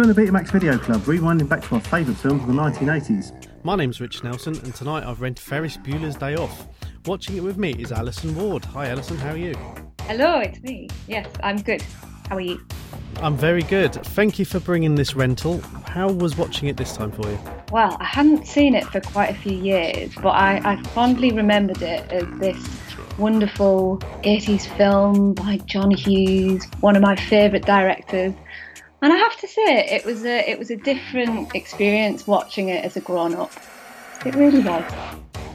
You've joined the Betamax Video Club, rewinding back to our favourite films of the 1980s. My name's Rich Nelson, and tonight I've rented Ferris Bueller's Day Off. Watching it with me is Alison Ward. Hi, Alison, how are you? Hello, it's me. Yes, I'm good. How are you? I'm very good. Thank you for bringing this rental. How was watching it this time for you? Well, I hadn't seen it for quite a few years, but I, I fondly remembered it as this wonderful 80s film by John Hughes, one of my favourite directors. And I have to say, it was a it was a different experience watching it as a grown up. It really was.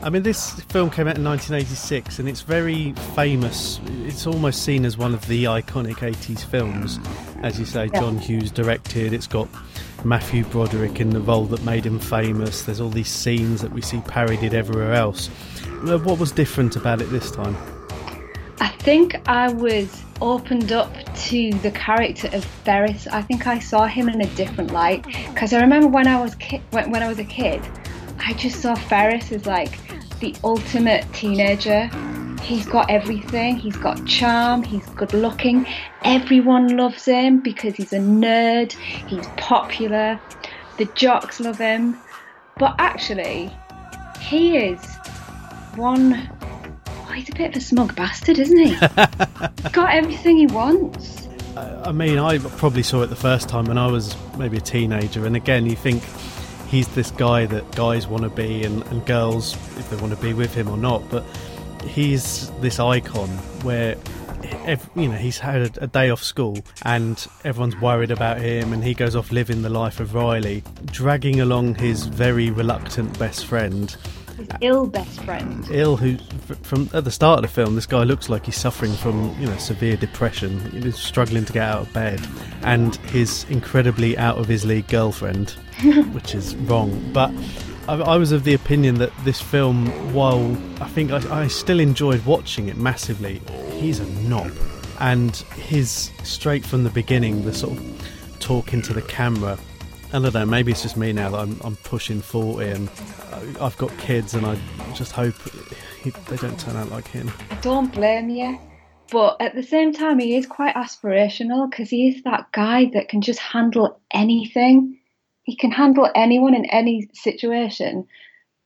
I mean, this film came out in 1986 and it's very famous. It's almost seen as one of the iconic 80s films. As you say, Yeah. John Hughes directed. It's got Matthew Broderick in the role that made him famous. There's all these scenes that we see parodied everywhere else. What was different about it this time? I think I was opened up to the character of Ferris. I think I saw him in a different light because I remember when I was ki- when, when I was a kid, I just saw Ferris as like the ultimate teenager. He's got everything. He's got charm. He's good looking. Everyone loves him because he's a nerd. He's popular. The jocks love him. But actually, he is one Oh, he's a bit of a smug bastard, isn't he? got everything he wants. I mean, I probably saw it the first time when I was maybe a teenager, and again, you think he's this guy that guys want to be, and, and girls, if they want to be with him or not, but he's this icon where. ev you know, he's had a day off school and everyone's worried about him, and he goes off living the life of Riley, dragging along his very reluctant best friend, His ill best friend. ill who from at the start of the film this guy looks like he's suffering from you know severe depression he's struggling to get out of bed and his incredibly out of his league girlfriend which is wrong but I, I was of the opinion that this film while i think I, I still enjoyed watching it massively he's a knob and his straight from the beginning the sort of talking to the camera I don't know. Maybe it's just me now that I'm, I'm pushing forty and I- I've got kids, and I just hope he, they don't turn out like him. I don't blame you. But at the same time, he is quite aspirational because he is that guy that can just handle anything. He can handle anyone in any situation.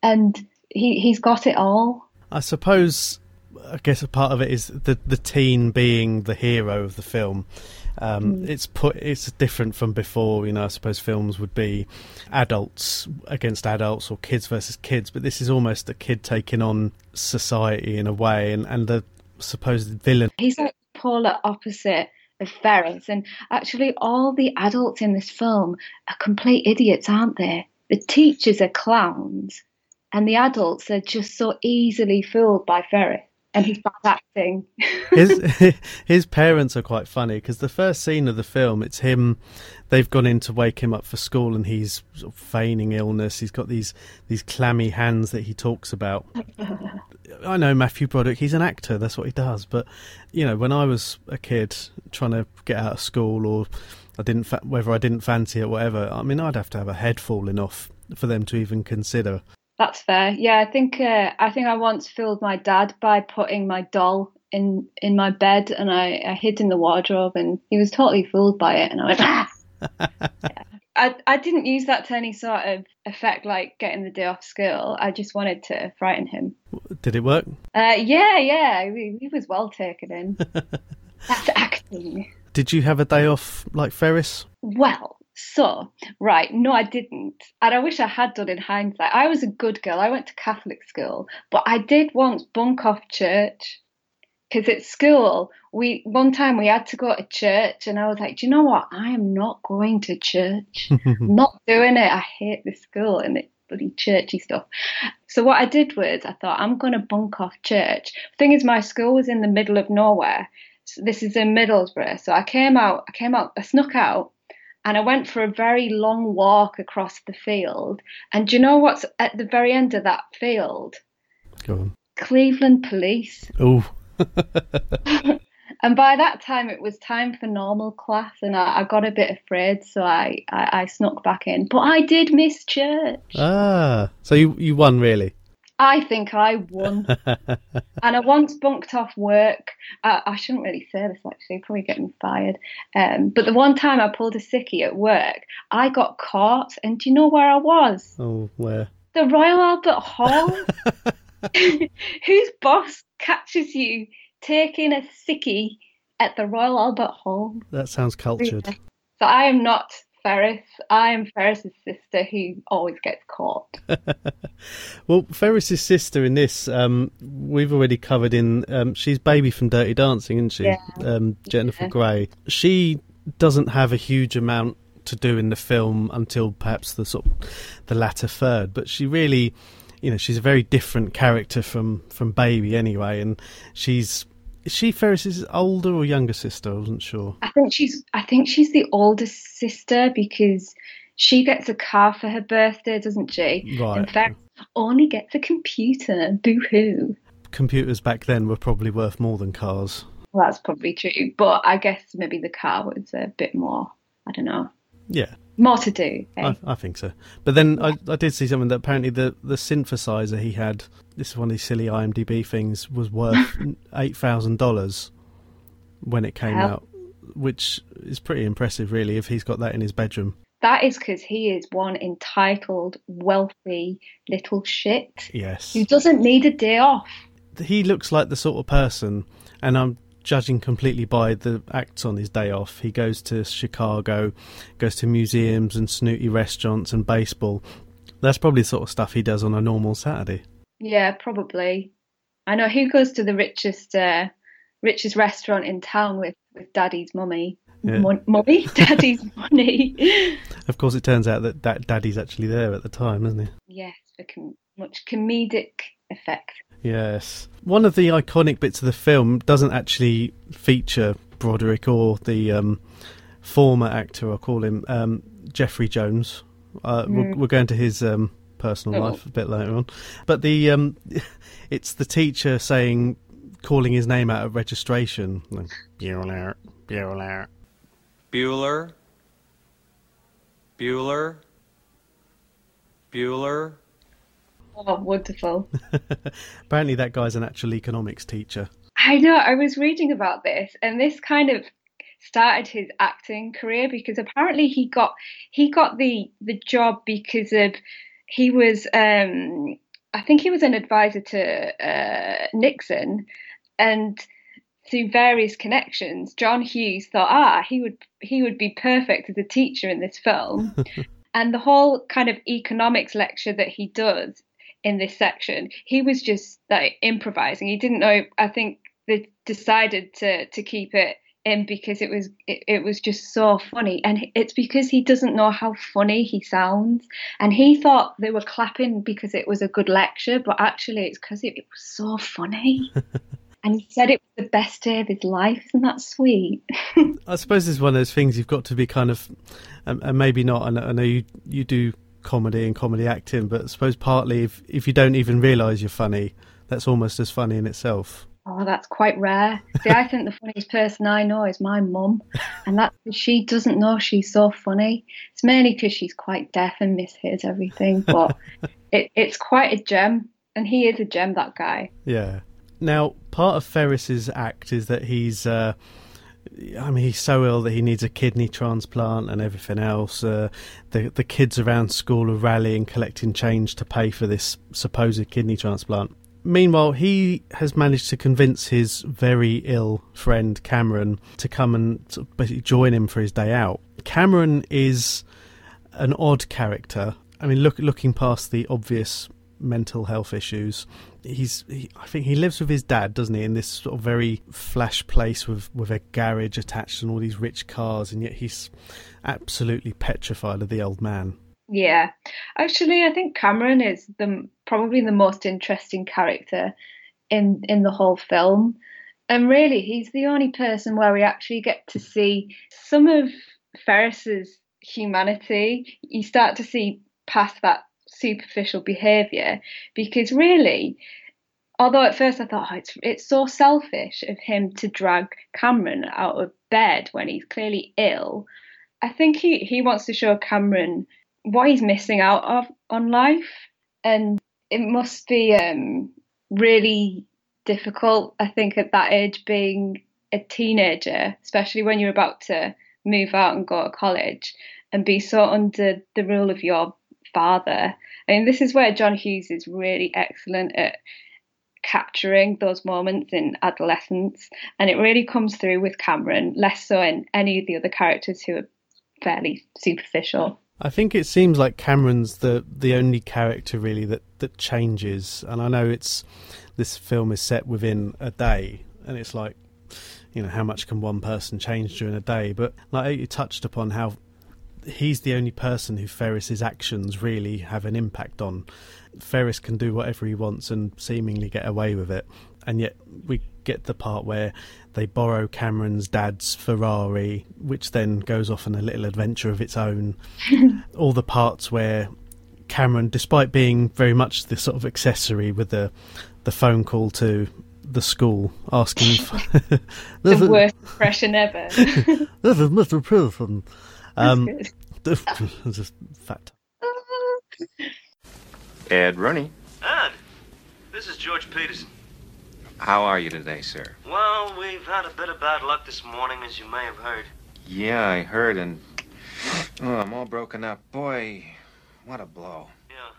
And he, he's got it all. I suppose. I guess a part of it is the the teen being the hero of the film. Um, It's put. It's different from before. You know, I suppose films would be adults against adults or kids versus kids, but this is almost a kid taking on society in a way, and and the supposed villain He's like the polar opposite of Ferris. And actually, all the adults in this film are complete idiots, aren't they? The teachers are clowns, and the adults are just so easily fooled by Ferris and his bad acting. his his parents are quite funny because the first scene of the film it's him they've gone in to wake him up for school and he's sort of feigning illness. He's got these these clammy hands that he talks about. I know matthew broderick he's an actor that's what he does but you know when i was a kid trying to get out of school or i didn't fa- whether i didn't fancy it or whatever i mean i'd have to have a head falling off for them to even consider That's fair. Yeah, I think uh, I think I once fooled my dad by putting my doll in in my bed, and I, I hid in the wardrobe, and he was totally fooled by it, and I went. Ah! Yeah. I I didn't use that to any sort of effect, like getting the day off school. I just wanted to frighten him. did it work Uh, yeah, yeah, he, he was well taken in. That's acting. did you have a day off like ferris Well, so, right, no, I didn't. And I wish I had done in hindsight. I was a good girl. I went to Catholic school, but I did once bunk off church. Because at school, we one time we had to go to church, and I was like, Do you know what? I am not going to church. Not doing it. I hate this school and the bloody churchy stuff. So what I did was I thought I'm going to bunk off church. Thing is, my school was in the middle of nowhere. So this is in Middlesbrough. So I came out. I came out. I snuck out, and I went for a very long walk across the field. And do you know what's at the very end of that field? go on Cleveland Police. oh And by that time, it was time for normal class, and I, I got a bit afraid, so I, I, I snuck back in. But I did miss church. Ah, so you you won really? I think I won. and I once bunked off work. I, I shouldn't really say this actually, probably get me fired. Um, but the one time I pulled a sickie at work, I got caught. And do you know where I was? oh, where? The Royal Albert Hall. Whose boss catches you taking a sickie at the Royal Albert Hall? That sounds cultured. So I am not Ferris. I am Ferris's sister who always gets caught. Well, Ferris's sister in this, um, we've already covered in. Um, she's Baby from Dirty Dancing, isn't she? Yeah. Um, Jennifer Yeah. Grey. She doesn't have a huge amount to do in the film until perhaps the sort of the latter third, but she really, you know, she's a very different character from from Baby anyway, and she's. Is she Ferris's older or younger sister? I wasn't sure. I think she's I think she's the oldest sister because she gets a car for her birthday, doesn't she? Right. And Ferris only gets a computer. Boo hoo. Computers back then were probably worth more than cars. Well, that's probably true, but I guess maybe the car was a bit more. I don't know, Yeah, more to do. eh? I, I think so. But then I, I did see something that apparently the, the synthesizer he had, this is one of these silly IMDb things, was worth $8,000 when it came Wow. out, which is pretty impressive, really, if he's got that in his bedroom. That is because he is one entitled, wealthy little shit Yes. who doesn't need a day off. He looks like the sort of person, and I'm judging completely by the acts on his day off. He goes to Chicago, goes to museums and snooty restaurants and baseball. That's probably the sort of stuff he does on a normal Saturday. Yeah, probably. I know who goes to the richest, uh, richest restaurant in town with with Daddy's mummy. Yeah. Mon- mummy, Daddy's money. Of course, it turns out that, that daddy's actually there at the time, isn't he? yes, for com- much comedic effect. Yes. One of the iconic bits of the film doesn't actually feature Broderick or the um, former actor, I'll call him, um, Jeffrey Jones. Uh, we're, we're going to his um, personal Oh. life a bit later on. But the um, it's the teacher saying, calling his name out at registration. Like, Bueller, Bueller. Bueller. Bueller. Bueller. Oh, wonderful. Apparently, that guy's an actual economics teacher. I know. I was reading about this, and this kind of started his acting career because apparently he got he got the the job because of he was um I think he was an advisor to uh, Nixon, and through various connections, John Hughes thought, ah, he would he would be perfect as a teacher in this film. and the whole kind of economics lecture that he does in this section, he was just like improvising. He didn't know. I think they decided to to keep it in because it was it, it was just so funny, and it's because he doesn't know how funny he sounds, and he thought they were clapping because it was a good lecture, but actually it's because it, it was so funny. And he said it was the best day of his life. Isn't that sweet? I suppose it's one of those things you've got to be kind of, um, and maybe not. Know, I know you you do comedy and comedy acting, but I suppose partly if if you don't even realise you're funny, that's almost as funny in itself. Oh, that's quite rare. See, I think the funniest person I know is my mum, and that she doesn't know she's so funny. It's mainly because she's quite deaf and mishears everything, but it, it's quite a gem, and he is a gem, that guy. Yeah. Now, part of Ferris's act is that he's, uh, I mean, he's so ill that he needs a kidney transplant and everything else. Uh, the the kids around school are rallying, collecting change to pay for this supposed kidney transplant. Meanwhile, he has managed to convince his very ill friend Cameron to come and basically join him for his day out. Cameron is an odd character. I mean, look, looking past the obvious mental health issues, he's. He, I think he lives with his dad, doesn't he? In this sort of very flash place with with a garage attached and all these rich cars, and yet he's absolutely petrified of the old man. Yeah, actually, I think Cameron is the probably the most interesting character in in the whole film, and really, he's the only person where we actually get to see some of Ferris's humanity. You start to see past that superficial behaviour because really, although at first I thought oh, it's it's so selfish of him to drag Cameron out of bed when he's clearly ill. I think he, he wants to show Cameron what he's missing out of on life and it must be um, really difficult, I think, at that age, being a teenager, especially when you're about to move out and go to college and be so under the rule of your father. I mean, this is where John Hughes is really excellent at capturing those moments in adolescence, and it really comes through with Cameron, less so in any of the other characters who are fairly superficial. I think it seems like Cameron's the the only character really that that changes, and I know it's this film is set within a day, and it's like you know how much can one person change during a day, but like you touched upon how he's the only person who Ferris's actions really have an impact on. Ferris can do whatever he wants and seemingly get away with it, and yet we get the part where they borrow Cameron's dad's Ferrari, which then goes off on a little adventure of its own. All the parts where Cameron, despite being very much the sort of accessory with the the phone call to the school asking for the worst impression ever. this is Mr. Pearson. Um, just fact. Ed Rooney. Ed, this is George Peterson. How are you today, sir? Well, we've had a bit of bad luck this morning, as you may have heard. Yeah, I heard, and oh, I'm all broken up. Boy, what a blow. Yeah,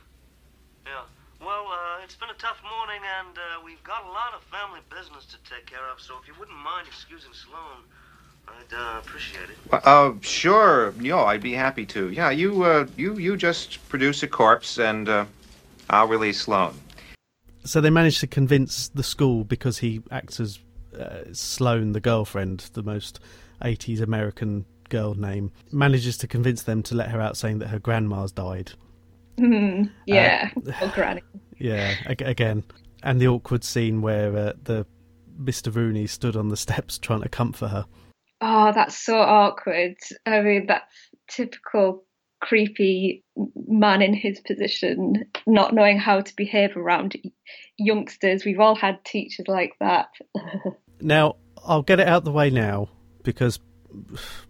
yeah. Well, uh, it's been a tough morning, and uh, we've got a lot of family business to take care of. So if you wouldn't mind excusing Sloane, I'd uh, appreciate it. Uh, uh, sure. Yo, I'd be happy to. Yeah, you, uh, you, you just produce a corpse, and uh, I'll release Sloane. So they managed to convince the school because he acts as uh, Sloane, the girlfriend, the most 80s American girl name, manages to convince them to let her out saying that her grandma's died. Mm, yeah, uh, granny. Yeah, again. And the awkward scene where uh, the Mr. Rooney stood on the steps trying to comfort her. Oh, that's so awkward. I mean, that's typical creepy man in his position, not knowing how to behave around youngsters. We've all had teachers like that. now, I'll get it out the way now because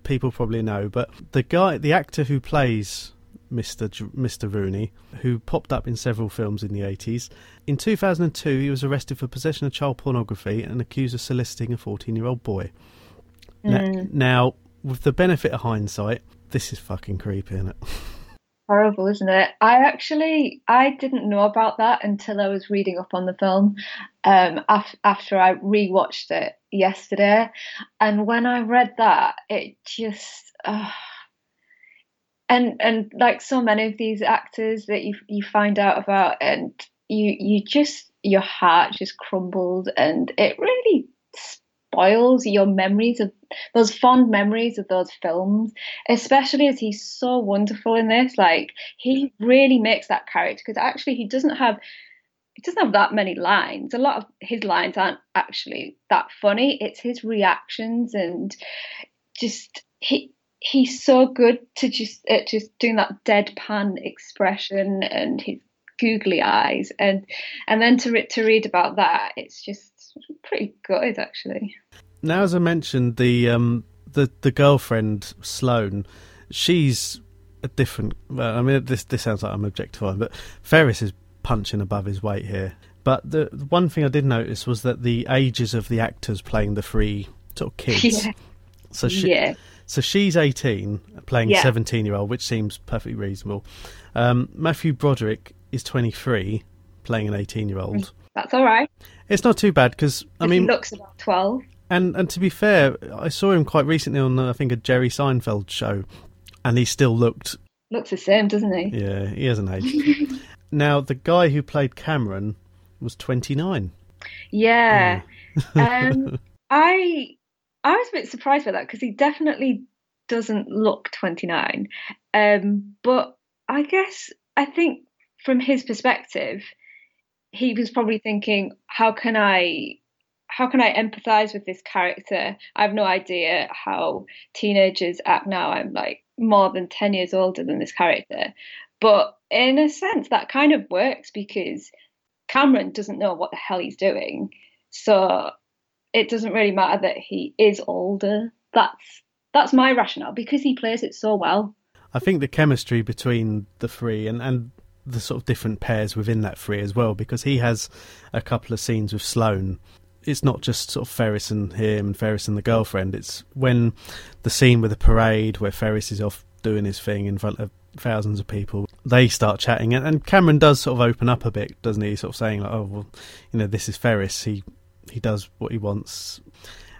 people probably know, but the guy, the actor who plays Mr. Mr. Rooney, who popped up in several films in the 80s. In 2002, he was arrested for possession of child pornography and accused of soliciting a 14 year old boy. Mm. Now, with the benefit of hindsight, this is fucking creepy, isn't it? Horrible, isn't it? I actually I didn't know about that until I was reading up on the film. Um, af- after I rewatched it yesterday, and when I read that, it just. Uh, and and like so many of these actors that you you find out about, and you you just your heart just crumbled, and it really spoils your memories of those fond memories of those films, especially as he's so wonderful in this. Like he really makes that character because actually he doesn't have he doesn't have that many lines. A lot of his lines aren't actually that funny. It's his reactions and just he he's so good to just at just doing that deadpan expression and his googly eyes and and then to to read about that it's just pretty good actually. Now, as I mentioned, the um, the the girlfriend Sloane, she's a different. Well, I mean, this this sounds like I'm objectifying, but Ferris is punching above his weight here. But the, one thing I did notice was that the ages of the actors playing the three sort of kids. Yeah. So she, yeah. So she's 18, playing a 17 year old, which seems perfectly reasonable. Um, Matthew Broderick is 23, playing an 18 year old. That's all right. It's not too bad because I mean, he looks about twelve. And and to be fair, I saw him quite recently on I think a Jerry Seinfeld show, and he still looked looks the same, doesn't he? Yeah, he hasn't aged. now the guy who played Cameron was twenty nine. Yeah, um, I I was a bit surprised by that because he definitely doesn't look twenty nine. Um, but I guess I think from his perspective, he was probably thinking, how can I how can I empathize with this character? I have no idea how teenagers act now. I'm like more than 10 years older than this character. But in a sense, that kind of works because Cameron doesn't know what the hell he's doing. So it doesn't really matter that he is older. That's that's my rationale because he plays it so well. I think the chemistry between the three and, and the sort of different pairs within that three as well, because he has a couple of scenes with Sloane. It's not just sort of Ferris and him and Ferris and the girlfriend. It's when the scene with the parade where Ferris is off doing his thing in front of thousands of people. They start chatting, and, Cameron does sort of open up a bit, doesn't he? Sort of saying like, "Oh, well, you know, this is Ferris. He he does what he wants."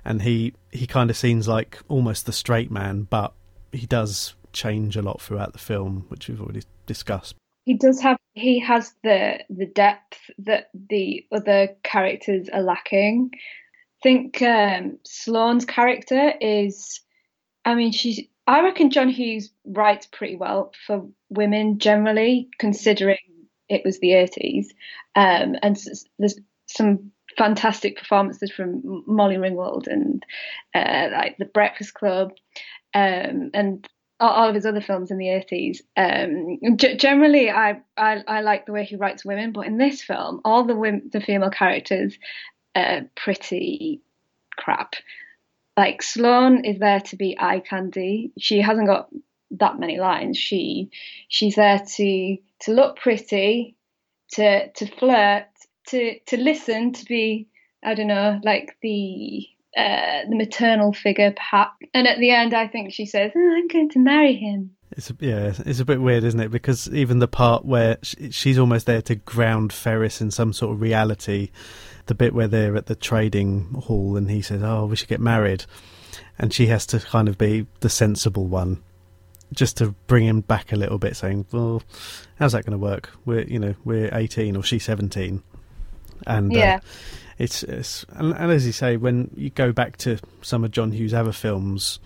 and he he kind of seems like almost the straight man, but he does change a lot throughout the film, which we've already discussed. He does have he has the the depth that the other characters are lacking. I think um, Sloane's character is, I mean, she's. I reckon John Hughes writes pretty well for women generally, considering it was the eighties, um, and there's some fantastic performances from Molly Ringwald and uh, like The Breakfast Club um, and all, of his other films in the 80s. Um, g- generally, I, I, I like the way he writes women, but in this film, all the women, the female characters are pretty crap. Like Sloane is there to be eye candy. She hasn't got that many lines. She she's there to to look pretty, to to flirt, to to listen, to be I don't know, like the uh, the maternal figure, perhaps. And at the end, I think she says, oh, "I'm going to marry him." It's a, yeah, it's a bit weird, isn't it? Because even the part where she's almost there to ground Ferris in some sort of reality, the bit where they're at the trading hall and he says, "Oh, we should get married," and she has to kind of be the sensible one, just to bring him back a little bit, saying, "Well, how's that going to work? We're you know we're 18 or she's 17." and uh, yeah. Uh, it's, it's and, and, as you say, when you go back to some of John Hughes' other films,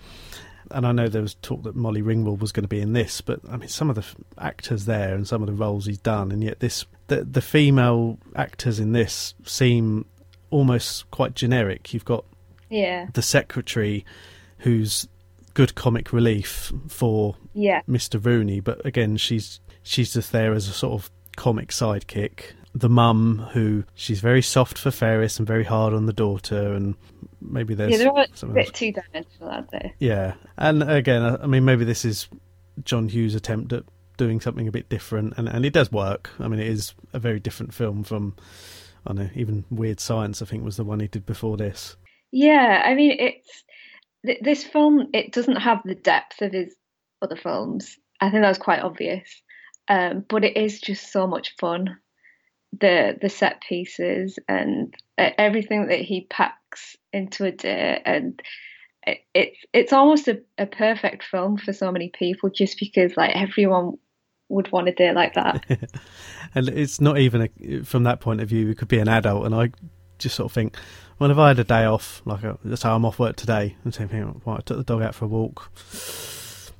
and I know there was talk that Molly Ringwald was going to be in this, but I mean, some of the actors there and some of the roles he's done, and yet this the the female actors in this seem almost quite generic. You've got yeah the secretary, who's good comic relief for yeah. Mr. Rooney, but again, she's she's just there as a sort of comic sidekick the mum who she's very soft for Ferris and very hard on the daughter, and maybe there's yeah, they're a bit too dimensional, aren't they? Yeah, and again, I mean, maybe this is John Hughes' attempt at doing something a bit different, and and it does work. I mean, it is a very different film from I don't know even Weird Science. I think was the one he did before this. Yeah, I mean, it's this film. It doesn't have the depth of his other films. I think that's quite obvious. Um, but it is just so much fun the the set pieces and everything that he packs into a day and it, it's it's almost a, a perfect film for so many people just because like everyone would want a day like that. And it's not even a, from that point of view it could be an adult. And i just sort of think well if i had a day off like a, uh, how i'm off work today and same thing well, i took the dog out for a walk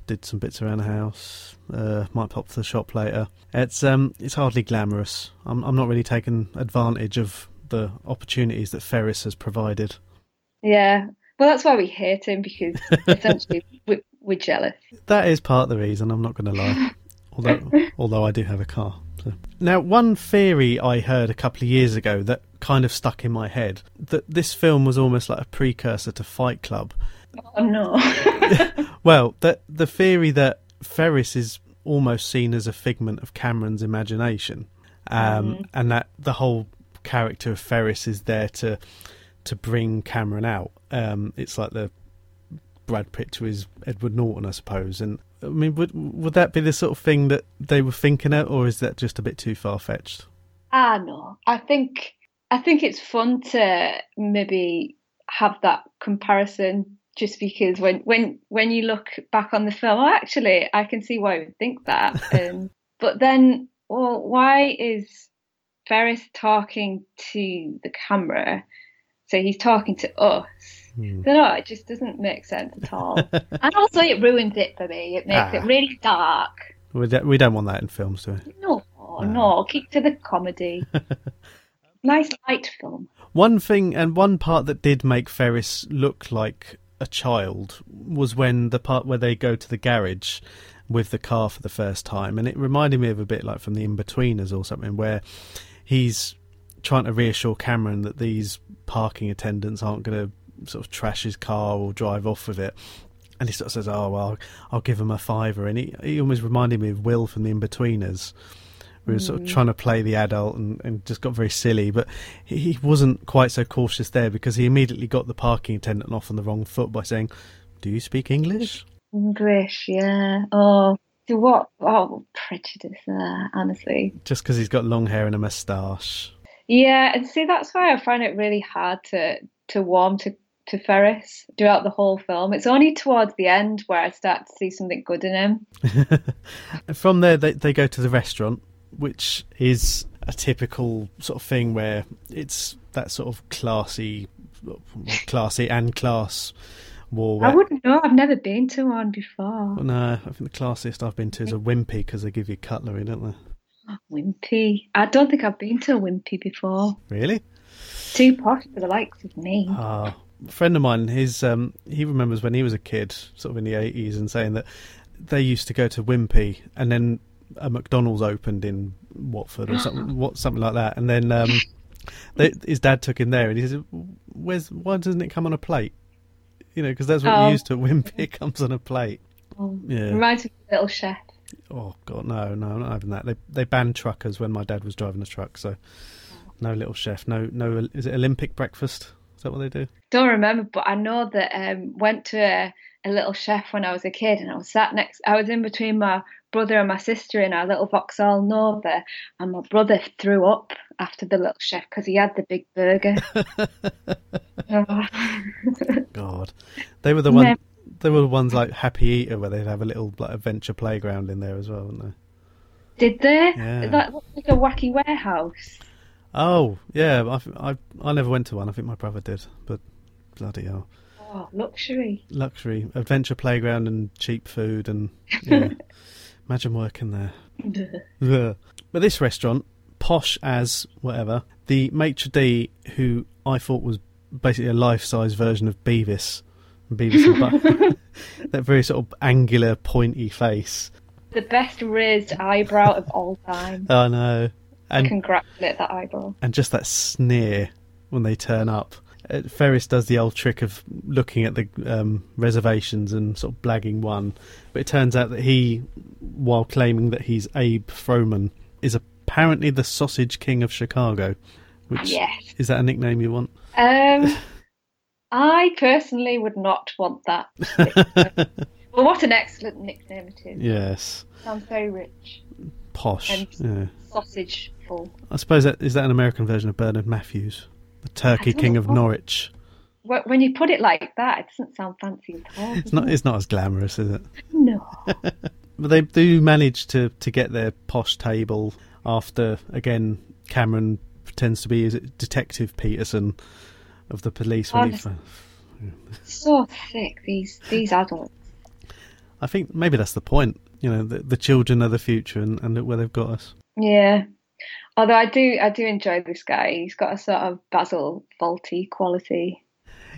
did some bits around the house. Uh, might pop to the shop later. It's um, it's hardly glamorous. I'm I'm not really taking advantage of the opportunities that Ferris has provided. Yeah, well, that's why we hate him because essentially we're, we're jealous. That is part of the reason. I'm not going to lie. although although I do have a car. So. Now, one theory I heard a couple of years ago that kind of stuck in my head that this film was almost like a precursor to Fight Club Oh no. well, the the theory that Ferris is almost seen as a figment of Cameron's imagination, um, mm. and that the whole character of Ferris is there to to bring Cameron out. Um, it's like the Brad Pitt to his Edward Norton, I suppose. And I mean, would would that be the sort of thing that they were thinking of, or is that just a bit too far fetched? Ah, no. I think I think it's fun to maybe have that comparison just because when when when you look back on the film, oh, actually, I can see why I would think that. Um, but then, well, why is Ferris talking to the camera? So he's talking to us. Hmm. No, it just doesn't make sense at all. and also, it ruins it for me. It makes ah. it really dark. We don't, we don't want that in films, do we? No, no, no. Keep to the comedy. nice light film. One thing and one part that did make Ferris look like a child was when the part where they go to the garage with the car for the first time, and it reminded me of a bit like from the Inbetweeners or something, where he's trying to reassure Cameron that these parking attendants aren't going to sort of trash his car or drive off with it. And he sort of says, "Oh well, I'll give him a fiver," and he, he almost reminded me of Will from the Inbetweeners, We were sort of hmm. trying to play the adult and, and just got very silly, but he, he wasn't quite so cautious there because he immediately got the parking attendant off on the wrong foot by saying, "Do you speak English?" English, yeah. Oh, to what? Oh, prejudice there, honestly. Just because he's got long hair and a moustache. Yeah, and see, that's why I find it really hard to to warm to to Ferris throughout the whole film. It's only towards the end where I start to see something good in him. From there, they they go to the restaurant, which is a typical sort of thing where it's that sort of classy, classy and class war. I wouldn't know. I've never been to one before. Well, no, I think the classiest I've been to is a Wimpy because they give you cutlery, don't they? Wimpy. I don't think I've been to a Wimpy before. Really? Too posh for the likes of me. Ah, a friend of mine, his um, he remembers when he was a kid, sort of in the eighties, and saying that they used to go to Wimpy, and then a McDonald's opened in Watford or something, what something like that, and then um, they, his dad took him there, and he said, "Where's why doesn't it come on a plate?" You know, because that's what Oh. you used to Wimpy. It comes on a plate. Oh, Yeah. Reminds me of Little Chef. Oh God, no, no, I'm not having that. They they banned truckers when my dad was driving a truck, so no little chef, no no. Is it Olympic breakfast? Is that what they do? Don't remember, but I know that um went to a, a Little Chef when I was a kid, and I was sat next. I was in between my brother and my sister in our little Vauxhall Nova, and my brother threw up after the Little Chef because he had the big burger. Oh. God, they were the one. They were the ones like Happy Eater, where they'd have a little like adventure playground in there as well, wouldn't they? Did they? Yeah. That looked like a wacky warehouse. Oh yeah, I, I I never went to one. I think my brother did, but bloody hell, Oh, luxury. luxury adventure playground and cheap food and yeah. Imagine working there. But this restaurant, posh as whatever, the maitre d' who I thought was basically a life-size version of Beavis, Beavis and Butt, that very sort of angular, pointy face. The best raised eyebrow of all time. I know, and Congratulate that eyebrow. and just that sneer when they turn up. Uh, Ferris does the old trick of looking at the um, reservations and sort of blagging one, but it turns out that he, while claiming that he's Abe Froman, is apparently the Sausage King of Chicago. Which Yes. is that a nickname you want? Um, I personally would not want that. well, what an excellent nickname it is. Yes, Sounds very rich. posh. And- yeah. Sausage full. I suppose that is that an American version of Bernard Matthews, the Turkey King of know. Norwich. When you put it like that, it doesn't sound fancy at all. It's not. It's not as glamorous, is it? No. But they do manage to, to get their posh table after, again, Cameron pretends to be is it Detective Peterson of the police. When he, Honestly. so thick, these these adults. I think maybe that's the point. You know, the, the children are the future and, and look where they've got us. Yeah. Although I do I do enjoy this guy. He's got a sort of Basil Fawlty quality.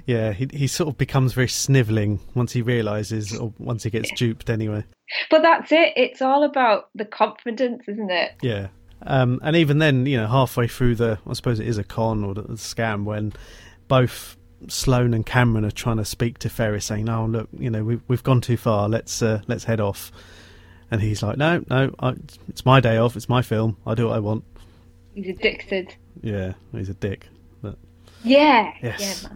Yeah, he, he sort of becomes very snivelling once he realises, or once he gets duped anyway. But that's it. It's all about the confidence, isn't it? Yeah. Um, and even then, you know, halfway through the, I suppose it is a con or the, the scam when both Sloane and Cameron are trying to speak to Ferris, saying, "Oh, look, you know, we've we've gone too far. Let's uh, let's head off." And he's like, "No, no, I, it's my day off. It's my film. I do what I want." He's addicted. Yeah, he's a dick. But Yeah. Yes.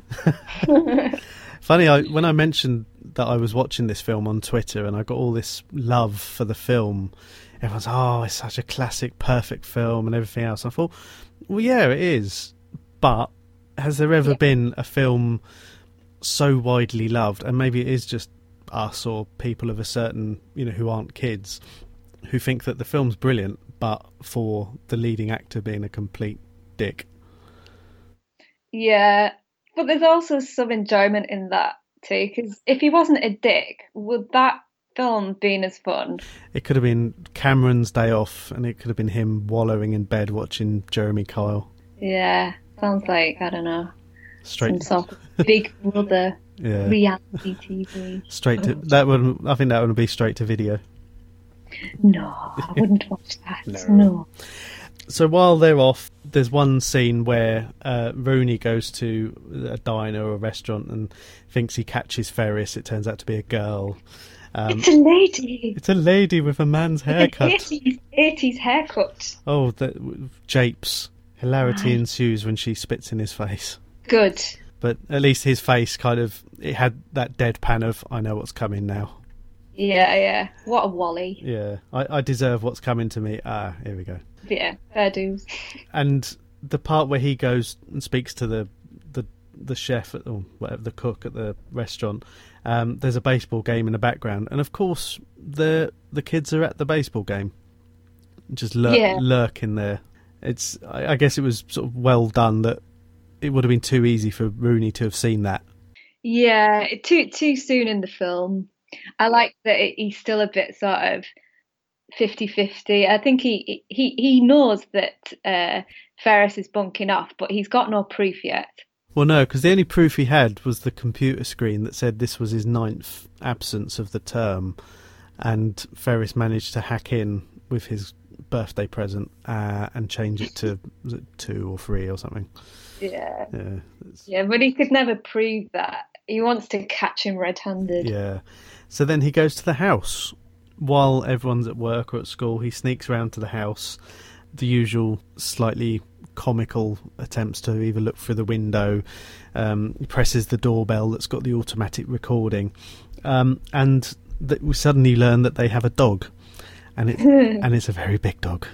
Yeah, funny, I when I mentioned that I was watching this film on Twitter and I got all this love for the film, everyone's, "Oh, it's such a classic, perfect film," and everything else. I thought, well, yeah, it is, but has there ever Yeah. been a film so widely loved, and maybe it is just us or people of a certain, you know, who aren't kids, who think that the film's brilliant, but for the leading actor being a complete dick. Yeah, but there's also some enjoyment in that too. Because if he wasn't a dick, would that film been as fun? It could have been Cameron's day off, and it could have been him wallowing in bed watching Jeremy Kyle. Yeah, sounds like I don't know Straight, some sort of Big Brother yeah, reality TV. straight to that would. I think that would be straight to video. No, I wouldn't watch that. No. So while they're off, there's one scene where uh, Rooney goes to a diner or a restaurant and thinks he catches Ferris. It turns out to be a girl, Um, it's a lady. it's a lady with a man's haircut. 80s, 80s haircut. Oh, the, japes. Hilarity ensues when she spits in his face. Good. But at least his face kind of it had that deadpan of I know what's coming now. Yeah, yeah. What a wally. Yeah, I, I deserve what's coming to me. Ah, here we go. Yeah, fair dues. And the part where he goes and speaks to the the the chef at, or whatever the cook at the restaurant, um, there's a baseball game in the background, and of course the the kids are at the baseball game, just lurk, Yeah. lurking there. It's I, I guess it was sort of well done that it would have been too easy for Rooney to have seen that. Yeah, too too soon in the film. I like that it, he's still a bit sort of 50-50. I think he he he knows that uh, Ferris is bunking off, but he's got no proof yet. Well, no, because the only proof he had was the computer screen that said this was his ninth absence of the term, and Ferris managed to hack in with his birthday present uh, and change it to it two or three or something. Yeah, Yeah, it's- yeah, but he could never prove that. He wants to catch him red-handed. yeah. So then he goes to the house while everyone's at work or at school. He sneaks around to the house. The usual slightly comical attempts to either look through the window. Um, he presses the doorbell that's got the automatic recording, um, and th- we suddenly learn that they have a dog, and it's and it's a very big dog.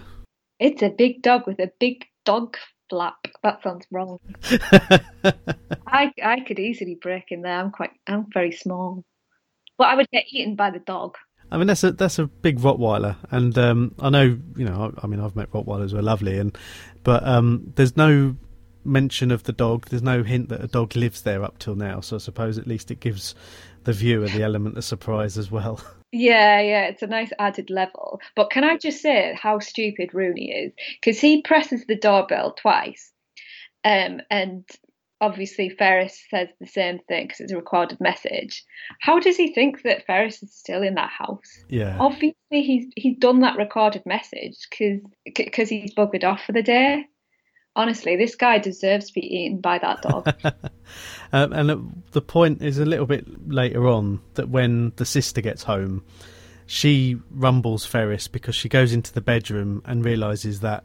It's a big dog with a big dog flap. That sounds wrong. I I could easily break in there. I'm quite I'm very small. But I would get eaten by the dog. I mean, that's a that's a big Rottweiler, and um, I know you know. I, I mean, I've met Rottweilers who are lovely, and but um, there's no mention of the dog. There's no hint that a dog lives there up till now. So I suppose at least it gives the viewer the element of surprise as well. Yeah, yeah, it's a nice added level. But can I just say how stupid Rooney is? Because he presses the doorbell twice, um, and obviously Ferris says the same thing because it's a recorded message. How does he think that Ferris is still in that house? Yeah, Obviously, he's he's done that recorded message because because he's buggered off for the day. Honestly, this guy deserves to be eaten by that dog. um, and uh, the point is a little bit later on that when the sister gets home, she rumbles Ferris because she goes into the bedroom and realizes that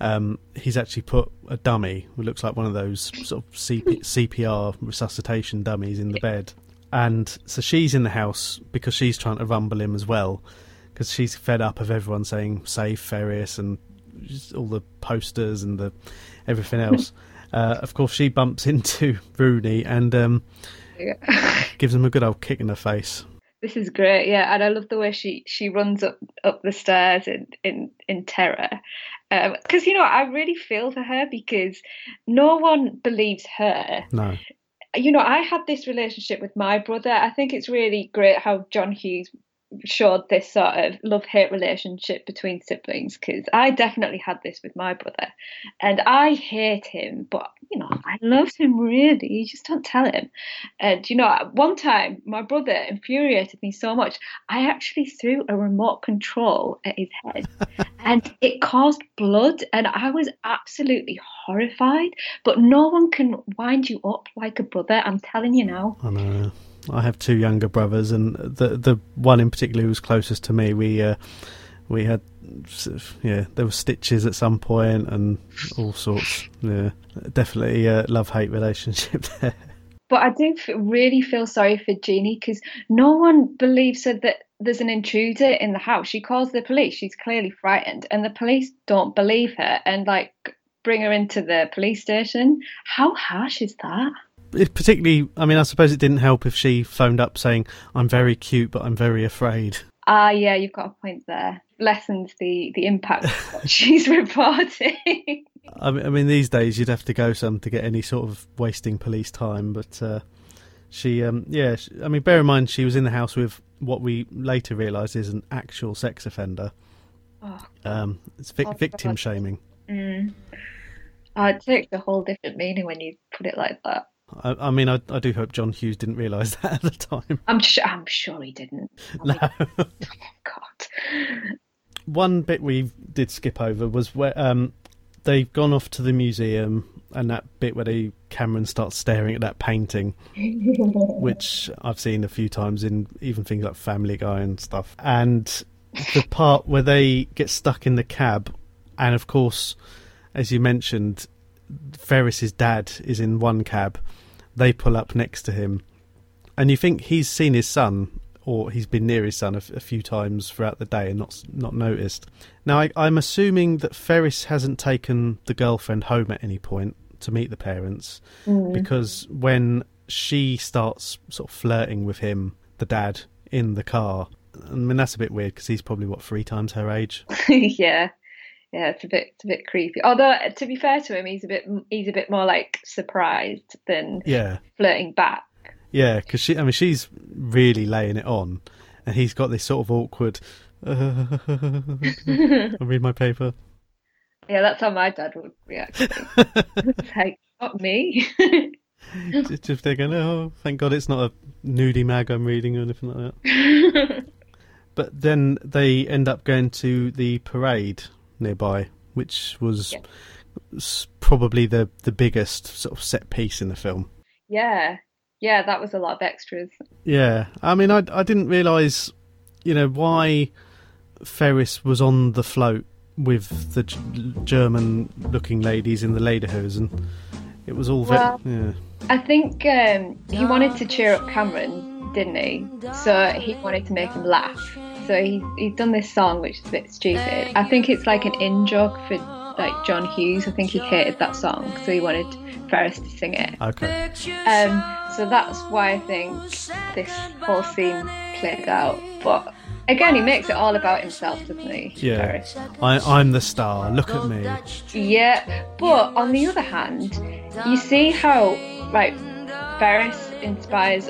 um, he's actually put a dummy, who looks like one of those sort of CP- CPR resuscitation dummies, in the bed. And so she's in the house because she's trying to rumble him as well, because she's fed up of everyone saying "Save Ferris" and all the posters and the everything else. uh, of course, she bumps into Rooney and um, gives him a good old kick in the face. This is great, yeah, and I love the way she she runs up up the stairs in in in terror, Um, because you know I really feel for her because no one believes her. No, You know, I had this relationship with my brother. I think it's really great how John Hughes showed this sort of love hate relationship between siblings because I definitely had this with my brother, and I hate him, but you know I loved him really. You just don't tell him. And you know, at one time my brother infuriated me so much, I actually threw a remote control at his head, and it caused blood, and I was absolutely horrified. But no one can wind you up like a brother. I'm telling you now. I know. I have two younger brothers, and the the one in particular who was closest to me, we uh, we had yeah, there were stitches at some point and all sorts. Yeah, definitely a love hate relationship there. But I do really feel sorry for Jeanie because no one believes her that there's an intruder in the house. She calls the police. She's clearly frightened, and the police don't believe her and like bring her into the police station. How harsh is that? It particularly, I mean, I suppose it didn't help if she phoned up saying, "I'm very cute, but I'm very afraid." Ah, yeah, you've got a point there. Lessens the the impact she's reporting. I mean, I mean, these days you'd have to go some to get any sort of wasting police time, but uh, she, um, yeah, she, I mean, bear in mind she was in the house with what we later realise is an actual sex offender. oh, Um, it's vic- Oh, victim God. shaming. mm. Oh, it takes a whole different meaning when you put it like that. I, I mean, I, I do hope John Hughes didn't realise that at the time. I'm sure. I'm sure he didn't. Oh No. my God. One bit we did skip over was where um, they've gone off to the museum and that bit where they Cameron starts staring at that painting, which I've seen a few times in even things like Family Guy and stuff. And the part where they get stuck in the cab, and of course, as you mentioned, Ferris's dad is in one cab. They pull up next to him, and you think he's seen his son or he's been near his son a, a few times throughout the day and not not noticed. Now, I, I'm assuming that Ferris hasn't taken the girlfriend home at any point to meet the parents mm. because when she starts sort of flirting with him, the dad, in the car. I mean, that's a bit weird because he's probably what three times her age. yeah, yeah, it's a bit it's a bit creepy. Although to be fair to him, he's a bit he's a bit more like surprised than Yeah, flirting back. yeah, because she, I mean, she's really laying it on, and he's got this sort of awkward. I read my paper. Yeah, that's how my dad would react. Like, not me. just, just thinking, oh, thank God it's not a nudie mag I'm reading or anything like that. but then they end up going to the parade nearby, which was Yeah. probably the the biggest sort of set piece in the film. yeah, yeah, that was a lot of extras. Yeah, I mean, I I didn't realise, you know, why Ferris was on the float with the German-looking ladies in the Lederhosen. It was all very Well- yeah. I think um, he wanted to cheer up Cameron, didn't he? So he wanted to make him laugh. So he he's done this song, which is a bit stupid. I think it's like an in joke for like John Hughes. I think he hated that song, so he wanted Ferris to sing it. Okay. Um, so that's why I think this whole scene played out. But again, he makes it all about himself, doesn't he? Yeah. Ferris? I, I'm the star. Look at me. Yeah, but on the other hand, you see how like Ferris inspires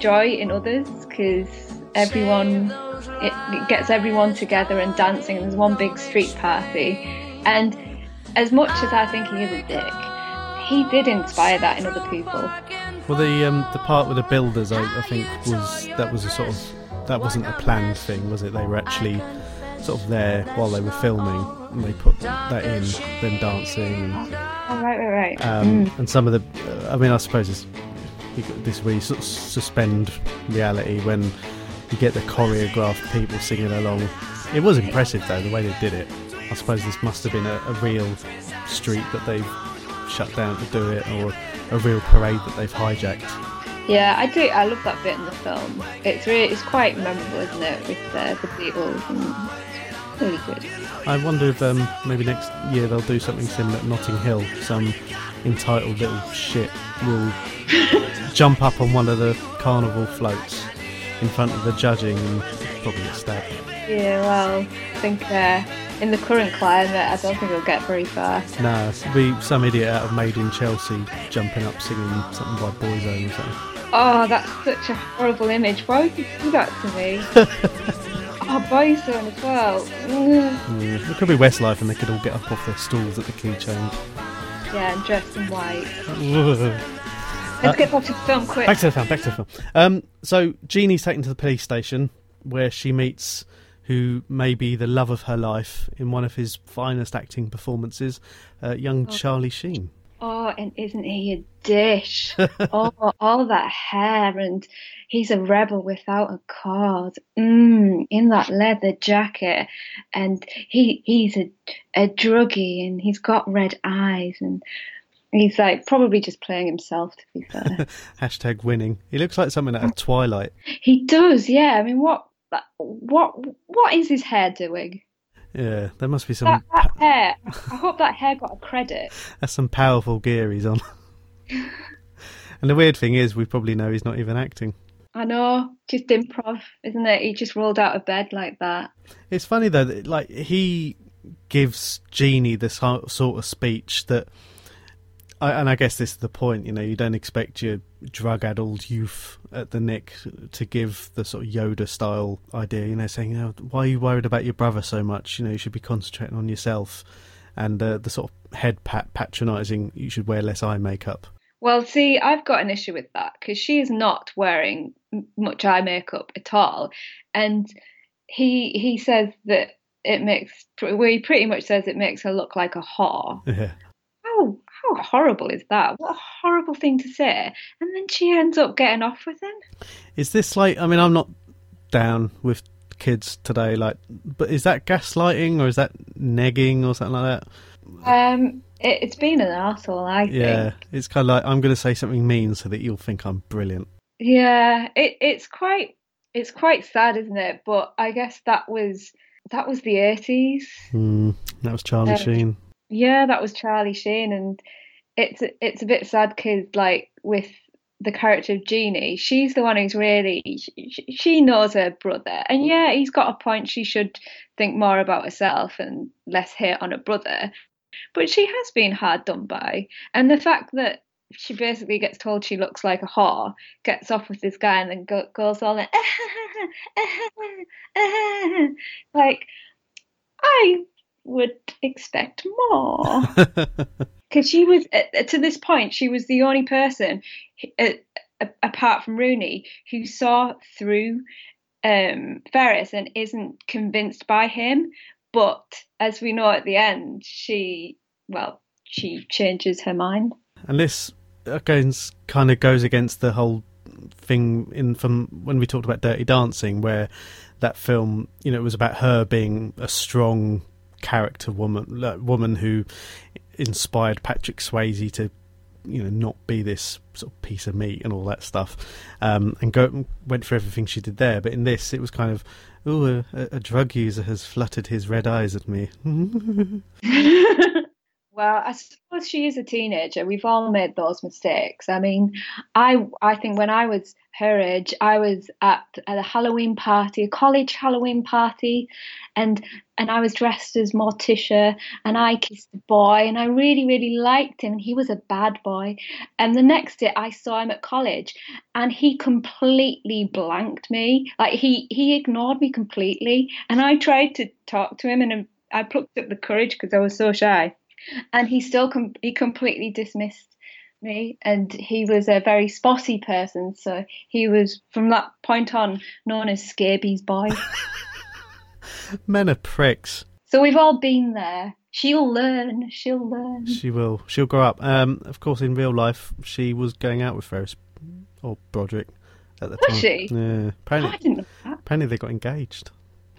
joy in others because everyone it, it gets everyone together and dancing. And there's one big street party, and as much as I think he is a dick, he did inspire that in other people. Well, the um, the part with the builders, I, I think, was that was a sort of that wasn't a planned thing, was it? They were actually sort of there while they were filming, and they put that in, them dancing, and, Oh right, right, right. um, and some of the. Uh, I mean, I suppose it's, you got this where you sort of suspend reality when you get the choreographed people singing along. It was impressive though the way they did it. I suppose this must have been a, a real street that they've shut down to do it, or a real parade that they've hijacked. Yeah, I do. I love that bit in the film. It's really, it's quite memorable, isn't it, with uh, the Beatles and it's really good. I wonder if um, maybe next year they'll do something similar at Notting Hill. Some entitled little shit will jump up on one of the carnival floats in front of the judging and probably get stabbed. Yeah, well, I think uh, in the current climate, I don't think it'll get very far. Nah, it'll be some idiot out of Made in Chelsea jumping up singing something by Boyzone or something. Oh, that's such a horrible image. Why would you do that to me? oh, Boyzone as well. Mm. It could be Westlife and they could all get up off their stools at the key change. Yeah, and dressed in white. Let's get back to the film quick. Back to the film, back to the film. Um, so Jeanie's taken to the police station where she meets who may be the love of her life in one of his finest acting performances, uh, young Charlie Sheen. Oh, and isn't he a dish? oh, all that hair, and he's a rebel without a cause. Mm, in that leather jacket, and he he's a a druggie, and he's got red eyes, and he's like probably just playing himself. To be fair, Hashtag winning. He looks like something out of Twilight. he does. Yeah, I mean, what what what is his hair doing? Yeah, there must be some That, that hair. I hope that hair got a credit. that's some powerful gear he's on. and the weird thing is, we probably know he's not even acting. I know, just improv, isn't it? He just rolled out of bed like that. It's funny though, that, like he gives Jeanie this sort of speech that, I, and I guess this is the point. You know, you don't expect your drug-addled youth at the Nick to give the sort of Yoda-style idea. You know, saying, you know, "Why are you worried about your brother so much? You know, you should be concentrating on yourself." And uh, the sort of head pat patronising, you should wear less eye makeup. Well, see, I've got an issue with that because she is not wearing much eye makeup at all, and he he says that it makes well, he pretty much says it makes her look like a whore. Yeah. How horrible is that? What a horrible thing to say. And then she ends up getting off with him. Is this like? I mean, I'm not down with kids today, like, but is that gaslighting or is that negging or something like that? Um, it, it's been an asshole, I Yeah, it's kind of like I'm going to say something mean so that you'll think I'm brilliant. Yeah, it, it's quite it's quite sad, isn't it? But I guess that was that was the eighties. Hmm, that was Charlie Um, Sheen. Yeah, that was Charlie Sheen, and it's it's a bit sad because like with the character of Jeanie, she's the one who's really she, she knows her brother, and yeah, he's got a point. She should think more about herself and less hate on her brother, but she has been hard done by, and the fact that she basically gets told she looks like a whore, gets off with this guy, and then go, goes all like, like I would expect more because she was to this point she was the only person uh, apart from Rooney who saw through um, Ferris and isn't convinced by him. But as we know at the end, she well she changes her mind. And this again kind of goes against the whole thing in from when we talked about Dirty Dancing, where that film, you know, it was about her being a strong character woman, woman who inspired Patrick Swayze to, you know, not be this sort of piece of meat and all that stuff, um, and go went for everything she did there. But in this, it was kind of, oh, a, a drug user has fluttered his red eyes at me. Well, I suppose she is a teenager. We've all made those mistakes. I mean, I I think when I was her age, I was at, a Halloween party, a college Halloween party, and and I was dressed as Morticia, and I kissed a boy, and I really really liked him, he was a bad boy. And the next day, I saw him at college, and he completely blanked me. Like he he ignored me completely, and I tried to talk to him, and I plucked up the courage because I was so shy and he still com- he completely dismissed me and he was a very spotty person so he was from that point on known as scabies boy Men are pricks. so we've all been there she'll learn she'll learn She will. She'll grow up. Um, of course, in real life, she was going out with Ferris or Broderick at the Was time. she? Yeah. Apparently, didn't know that apparently they got engaged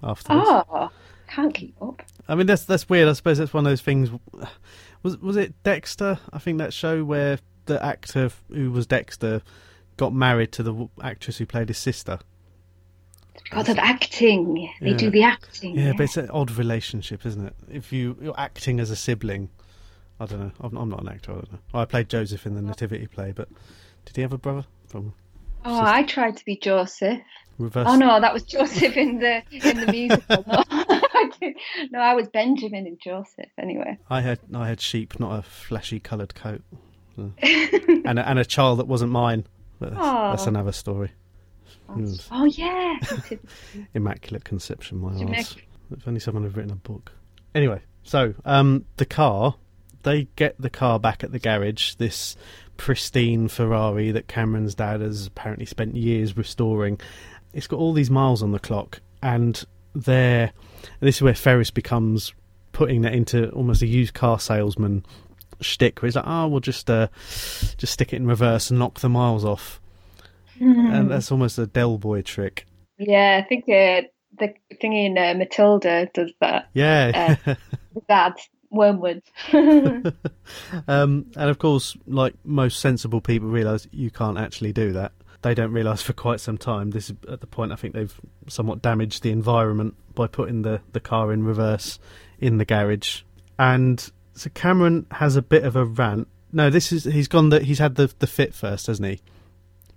after this. oh can't keep up I mean, that's that's weird. I suppose that's one of those things. Was was it Dexter? I think that show where the actor who was Dexter got married to the actress who played his sister. because of acting they Yeah. do the acting Yeah, but it's an odd relationship, isn't it? If you you're acting as a sibling, I don't know. I'm, I'm not an actor. I don't know. I played Joseph in the oh. Nativity play, but did he have a brother from oh I tried to be Joseph reverse? oh no that was Joseph in the in the musical I did no I was Benjamin and Joseph anyway I had I had sheep, not a flashy coloured coat, and a, and a child that wasn't mine. But that's, that's another story. Hmm. oh yeah Immaculate conception, my arse. If only someone had written a book. Anyway, so um, the car, they get the car back at the garage. This pristine Ferrari that Cameron's dad has apparently spent years restoring. It's got all these miles on the clock, and there, and this is where Ferris becomes putting that into almost a used car salesman shtick, where he's like, "Oh, we'll just uh, just stick it in reverse and knock the miles off," and that's almost a Del Boy trick. Yeah, I think uh, the thing in uh, Matilda does that. Yeah. The dad, Wormwood. um, and of course, like most sensible people realise you can't actually do that. They don't realise for quite some time. This is at the point I think they've somewhat damaged the environment by putting the, the car in reverse in the garage. And so Cameron has a bit of a rant. No, this is he's gone. The, he's had the the fit first, hasn't he?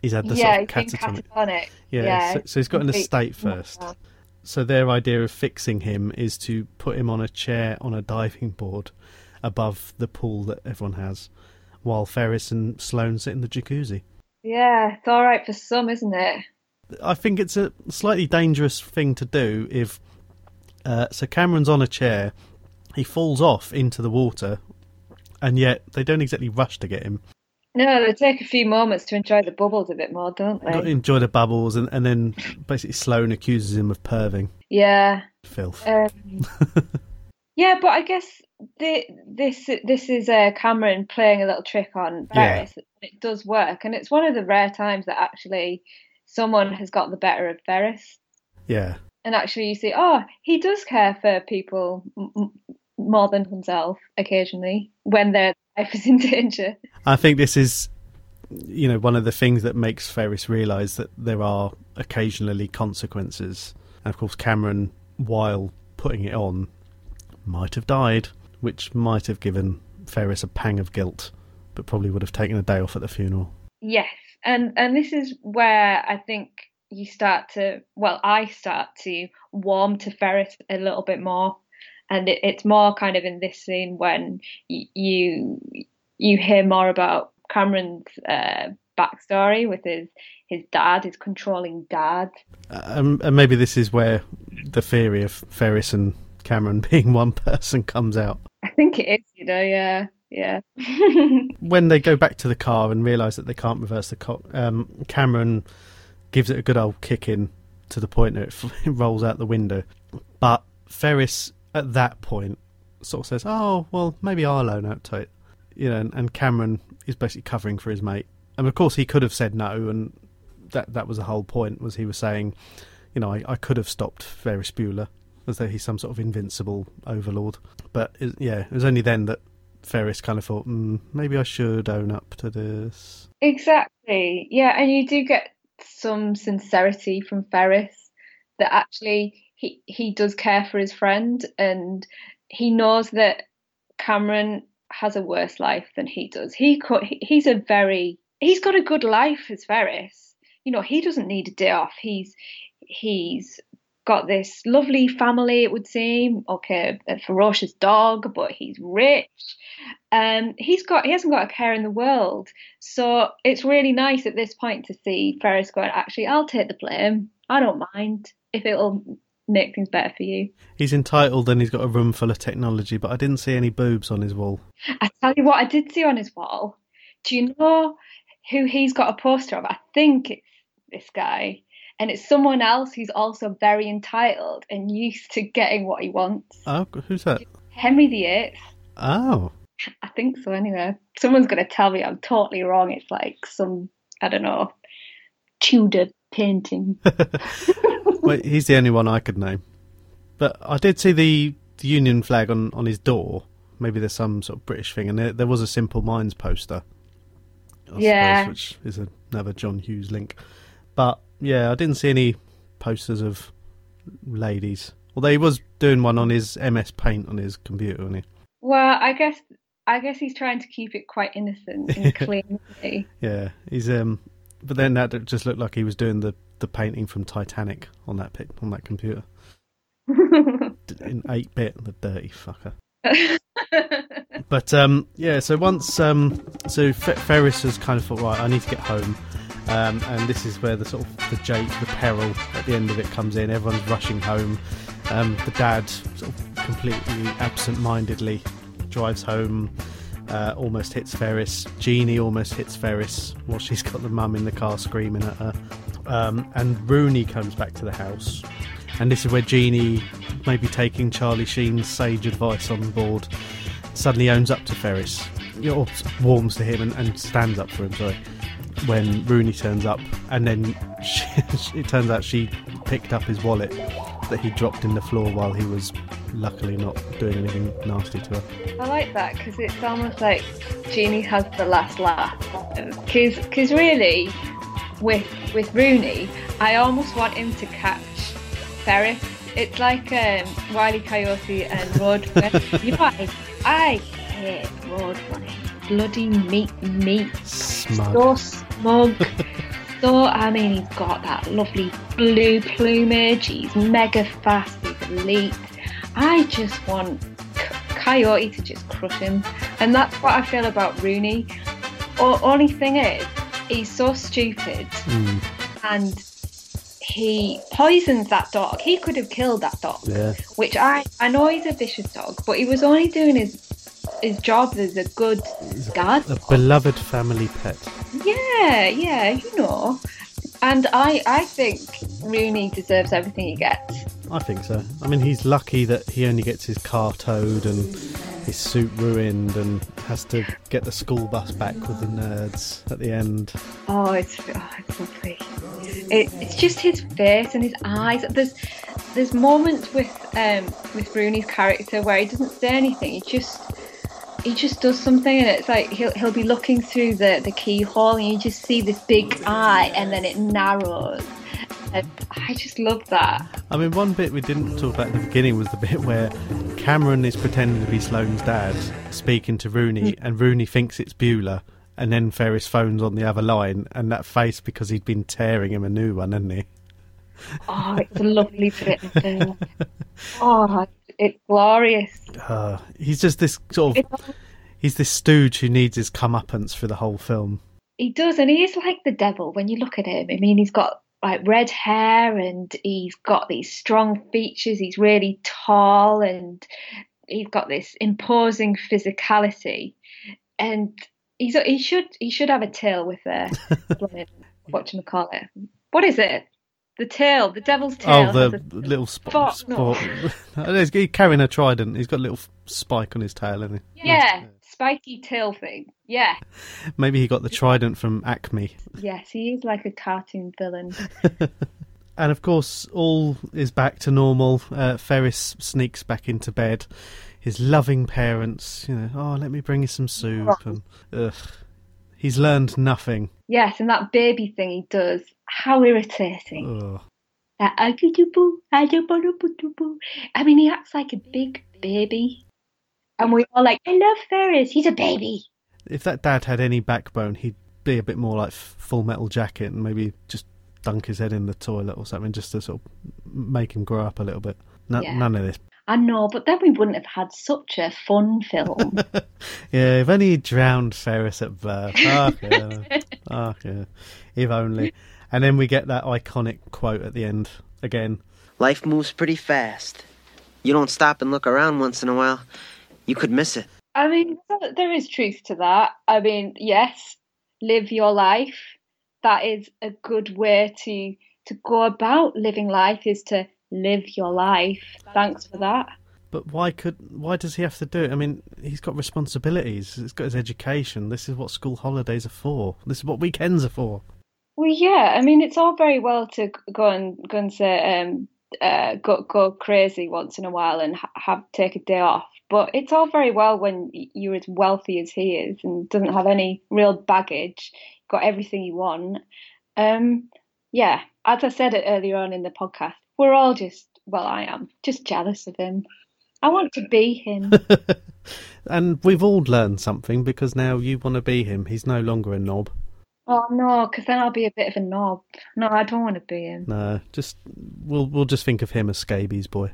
He's had the yeah, sort of he's been catatonic. catatonic. Yeah, yeah. So, so he's got an estate first. So their idea of fixing him is to put him on a chair on a diving board above the pool that everyone has, while Ferris and Sloane sit in the jacuzzi. Yeah, it's all right for some, isn't it? I think it's a slightly dangerous thing to do if. Uh, so Cameron's on a chair, he falls off into the water, and yet they don't exactly rush to get him. No, they take a few moments to enjoy the bubbles a bit more, don't Got to they? enjoy the bubbles, and, and then basically Sloane accuses him of perving. Yeah. Filth. Um, Yeah, but I guess the, this this is uh, Cameron playing a little trick on Yeah. It does work, and it's one of the rare times that actually someone has got the better of Ferris. Yeah. And actually, you see, oh, he does care for people m- more than himself occasionally when their life is in danger. I think this is, you know, one of the things that makes Ferris realise that there are occasionally consequences. And of course, Cameron, while putting it on, might have died, which might have given Ferris a pang of guilt, but probably would have taken a day off at the funeral. Yes, and and this is where I think you start to, well, I start to warm to Ferris a little bit more, and it, it's more kind of in this scene when y- you you hear more about Cameron's uh, backstory with his his dad, his controlling dad. Um, and maybe this is where the theory of Ferris and Cameron being one person comes out. I think it is, you know, yeah, yeah. when they go back to the car and realise that they can't reverse the car, um, Cameron gives it a good old kick in to the point that it rolls out the window. But Ferris, at that point, sort of says, "Oh, well, maybe I'll own up to it," you know. And, and Cameron is basically covering for his mate. And of course, he could have said no, and that that was the whole point. Was he was saying, you know, I, I could have stopped Ferris Bueller as though he's some sort of invincible overlord. But yeah, it was only then that Ferris kind of thought, mm, maybe I should own up to this. Exactly. Yeah, and you do get some sincerity from Ferris that actually he he does care for his friend and he knows that Cameron has a worse life than he does. He could, he's a very he's got a good life as Ferris. You know, he doesn't need a day off. He's he's got this lovely family, it would seem. Okay, a ferocious dog, but he's rich. Um, he's got he hasn't got a care in the world. So it's really nice at this point to see Ferris going, actually, I'll take the blame. I don't mind if it'll make things better for you. He's entitled and he's got a room full of technology, but I didn't see any boobs on his wall. I tell you what, I did see on his wall. Do you know who he's got a poster of? I think it's this guy. And it's someone else who's also very entitled and used to getting what he wants. Oh, who's that? Henry VIII. Oh, I think so anyway. Someone's going to tell me I'm totally wrong. It's like some, I don't know, Tudor painting. well, he's the only one I could name. But I did see the, the Union flag on, on his door. Maybe there's some sort of British thing, and there, there was a Simple Minds poster. I Yeah. suppose, which is another John Hughes link. But yeah, I didn't see any posters of ladies. Although he was doing one on his MS Paint on his computer, wasn't he? Well, I guess I guess he's trying to keep it quite innocent and clean. Yeah, he's um. But then that just looked like he was doing the, the painting from Titanic on that pic, on that computer in eight bit. The dirty fucker. But um, yeah, so once um, so Fe- Ferris has kind of thought, right, I need to get home, um, and this is where the sort of the jake, the peril at the end of it comes in. Everyone's rushing home. Um, the dad sort of completely absent-mindedly drives home, uh, almost hits Ferris. Jeanie almost hits Ferris while she's got the mum in the car screaming at her. Um, and Rooney comes back to the house, and this is where Jeanie, maybe taking Charlie Sheen's sage advice on board, suddenly owns up to Ferris, or warms to him and, and stands up for him. Sorry, when Rooney turns up, and then she, it turns out she picked up his wallet that he dropped in the floor while he was luckily not doing anything nasty to her. I like that because it's almost like Jeanie has the last laugh. Because really, with with Rooney, I almost want him to catch Ferris. It's like um, Wiley Coyote and Roadrunner. you know, I, I hate Roadrunner. Bloody meat, meat. Smug. So smug. so, I mean, he's got that lovely blue plumage. He's mega fast. He's elite. I just want Coyote to just crush him. And that's what I feel about Rooney. O- only thing is, he's so stupid Mm, and he poisons that dog. He could have killed that dog. yeah. Which I, I know he's a vicious dog, but he was only doing his his job as a good guard. A beloved family pet. Yeah, yeah, you know. And I I think Rooney deserves everything he gets. I think so. I mean, he's lucky that he only gets his car towed and his suit ruined and has to get the school bus back with the nerds at the end. Oh, it's oh, it's lovely. It, it's just his face and his eyes. There's there's moments with um with Rooney's character where he doesn't say anything. He just he just does something and it's like he'll he'll be looking through the the keyhole and you just see this big eye and then it narrows. And I just love that. I mean, one bit we didn't talk about at the beginning was the bit where Cameron is pretending to be Sloane's dad, speaking to Rooney, hmm. and Rooney thinks it's Bueller, and then Ferris phones on the other line, and that face because he'd been tearing him a new one, hadn't he? Oh, it's a lovely bit. Of film. Oh, it's glorious. Uh, he's just this sort of. It's, He's this stooge who needs his comeuppance for the whole film. he does, and he is like the devil when you look at him. I mean, he's got like red hair and he's got these strong features. He's really tall and he's got this imposing physicality. And he's he should he should have a tail with a what you call it? What is it? The tail, the devil's tail. Oh, the little spot. Spot, no. he's carrying a trident. He's got a little spike on his tail, hasn't he? yeah, spiky tail thing. Yeah. Maybe he got the trident from Acme. Yes, he is like a cartoon villain. And of course, all is back to normal. Uh, Ferris sneaks back into bed. His loving parents, you know, oh, let me bring you some soup. And ugh, he's learned nothing. Yes, and that baby thing he does, how irritating. Ugh. I mean, he acts like a big baby. And we're all like, I love Ferris, he's a baby. If that dad had any backbone, he'd be a bit more like Full Metal Jacket and maybe just dunk his head in the toilet or something just to sort of make him grow up a little bit. No, Yeah. None of this. I know, but then we wouldn't have had such a fun film. Yeah, if only he drowned Ferris at birth. Ah, yeah. Ah, yeah. If only. And then we get that iconic quote at the end again. Life moves pretty fast. You don't stop and look around once in a while, you could miss it. I mean, there is truth to that. I mean, yes, live your life. That is a good way to to go about living life is to live your life. Thanks for that. But why could why does he have to do it? I mean, he's got responsibilities. He's got his education. This is what school holidays are for. This is what weekends are for. Well, yeah. I mean, it's all very well to go and go and say um, uh, go go crazy once in a while and have take a day off. But it's all very well when you're as wealthy as he is and doesn't have any real baggage, got everything you want. Um, yeah, as I said it earlier on in the podcast, we're all just well, I am just jealous of him. I want to be him. And we've all learned something because now you want to be him. He's no longer a knob. oh no, because then I'll be a bit of a knob. No, I don't want to be him. No, just we'll we'll just think of him as Scabies boy.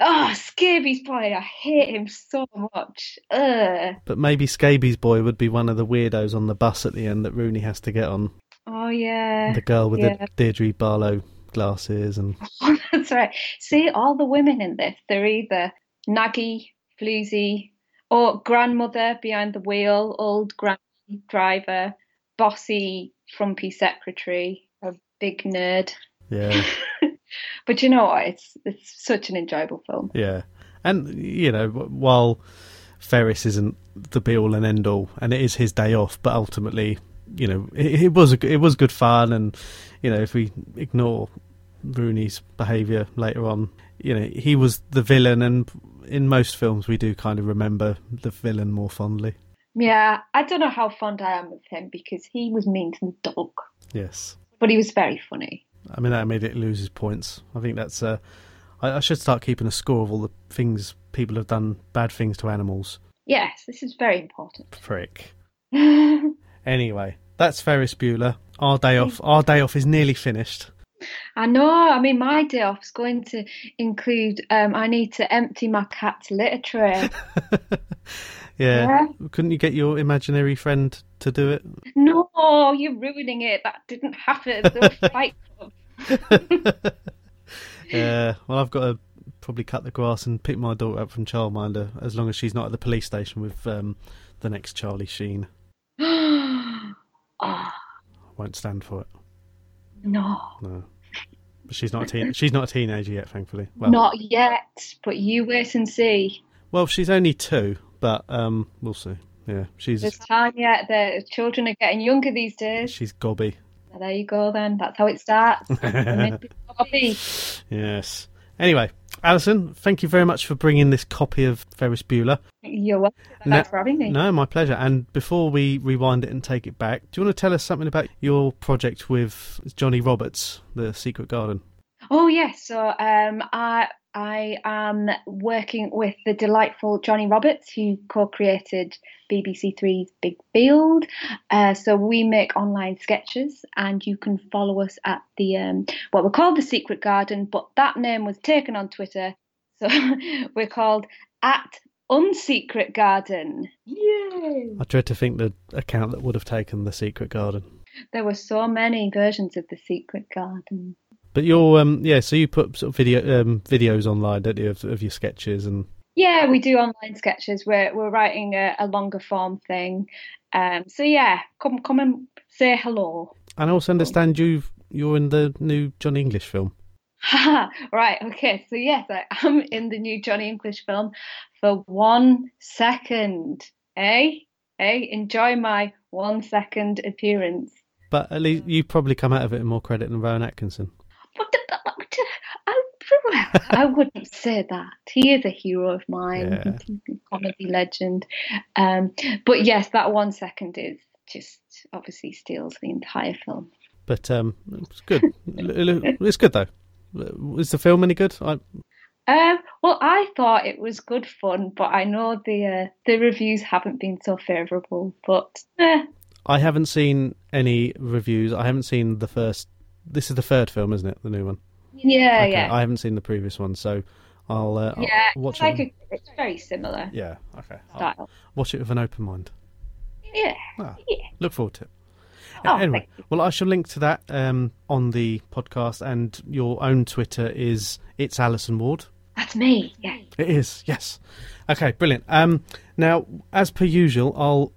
Oh, Scabies boy, I hate him so much. Ugh. But maybe Scabies boy would be one of the weirdos on the bus at the end that Rooney has to get on. Oh yeah. The girl with yeah. the Deirdre Barlow glasses and That's right. See, all the women in this, they're either naggy, floozy, or grandmother behind the wheel, old granny driver, bossy, frumpy secretary, a big nerd. yeah, But you know what? It's it's such an enjoyable film. yeah. And you know, while Ferris isn't the be all and end all, and it is his day off, but ultimately, you know, it, it was a, it was good fun, and you know, if we ignore Rooney's behaviour later on, you know, he was the villain, and in most films we do kind of remember the villain more fondly. Yeah, I don't know how fond I am of him because he was mean to the dog, Yes. but he was very funny. I mean, that made it lose his points. I think that's. Uh, I, I should start keeping a score of all the things people have done, bad things to animals. Yes, this is very important. Prick. Anyway, that's Ferris Bueller. Our day off. Our day off is nearly finished. I know. I mean, my day off is going to include. Um, I need to empty my cat's litter tray. Yeah. Yeah. Couldn't you get your imaginary friend to do it? no, you're ruining it. That didn't happen. Yeah. Well, I've got to probably cut the grass and pick my daughter up from childminder as long as she's not at the police station with um, the next Charlie Sheen. Oh I won't stand for it. no! No. But she's not a teen. she's not a teenager yet, thankfully. Well, Not yet, but you wait and see. well, she's only two, but um, we'll see. Yeah, she's There's time yet. The children are getting younger these days. she's gobby. There you go. Then that's how it starts. Yes. Anyway, Alison, thank you very much for bringing this copy of Ferris Bueller. You're welcome. No- Thanks for having me. No, my pleasure. And before we rewind it and take it back, do you want to tell us something about your project with Johnny Roberts, The Secret Garden? Oh yes, so um, I I am working with the delightful Johnny Roberts, who co-created BBC Three's Big Field. Uh, so we make online sketches, and you can follow us at the um, what we're called the Secret Garden, but that name was taken on Twitter, so we're called at Unsecret Garden. Yay! I dread to think the account that would have taken The Secret Garden. There were so many versions of the Secret Garden. But you're, um, yeah, so you put sort of video um, videos online, don't you, of, of your sketches and Yeah, we do online sketches. We're we're writing a, a longer form thing. Um, so yeah, come come and say hello. and I also understand you you're in the new Johnny English film. Right, okay. So yes, I am in the new Johnny English film for one second. Eh? Eh? Enjoy my one second appearance. But at least you probably come out of it in more credit than Rowan Atkinson. I, I wouldn't say that. He is a hero of mine. Yeah. He's a comedy legend. Um, but yes, that one second is just obviously steals the entire film. But um, it's good. It's good though. Is the film any good? I, Um, well, I thought it was good fun, but I know the uh, the reviews haven't been so favourable. But eh, I haven't seen any reviews. I haven't seen the first. This is the third film, isn't it? The new one. yeah, Okay, yeah, I haven't seen the previous one, so I'll, uh, I'll yeah. watch It's like it. a, it's very similar Yeah. Okay. I'll style. watch it with an open mind. Yeah, Ah, yeah. Look forward to it. Oh, anyway, well, I shall link to that um, on the podcast, and your own Twitter is it's Alison Ward. That's me. Yeah. It is, yes. Okay, brilliant. Um, now, as per usual, I'll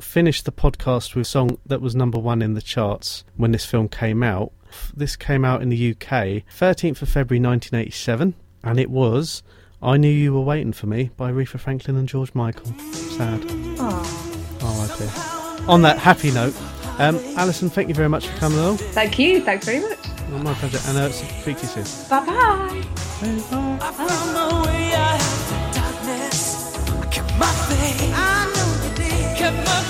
finish the podcast with a song that was number one in the charts when this film came out. F- This came out in the UK 13th of February 1987, and it was I Knew You Were Waiting for Me by Aretha Franklin and George Michael. Sad. Oh, okay. On that happy note, um, Alison, thank you very much for coming along. Thank you. Thanks very much. Well, my pleasure. And uh, speak to you soon. Bye bye. Bye. found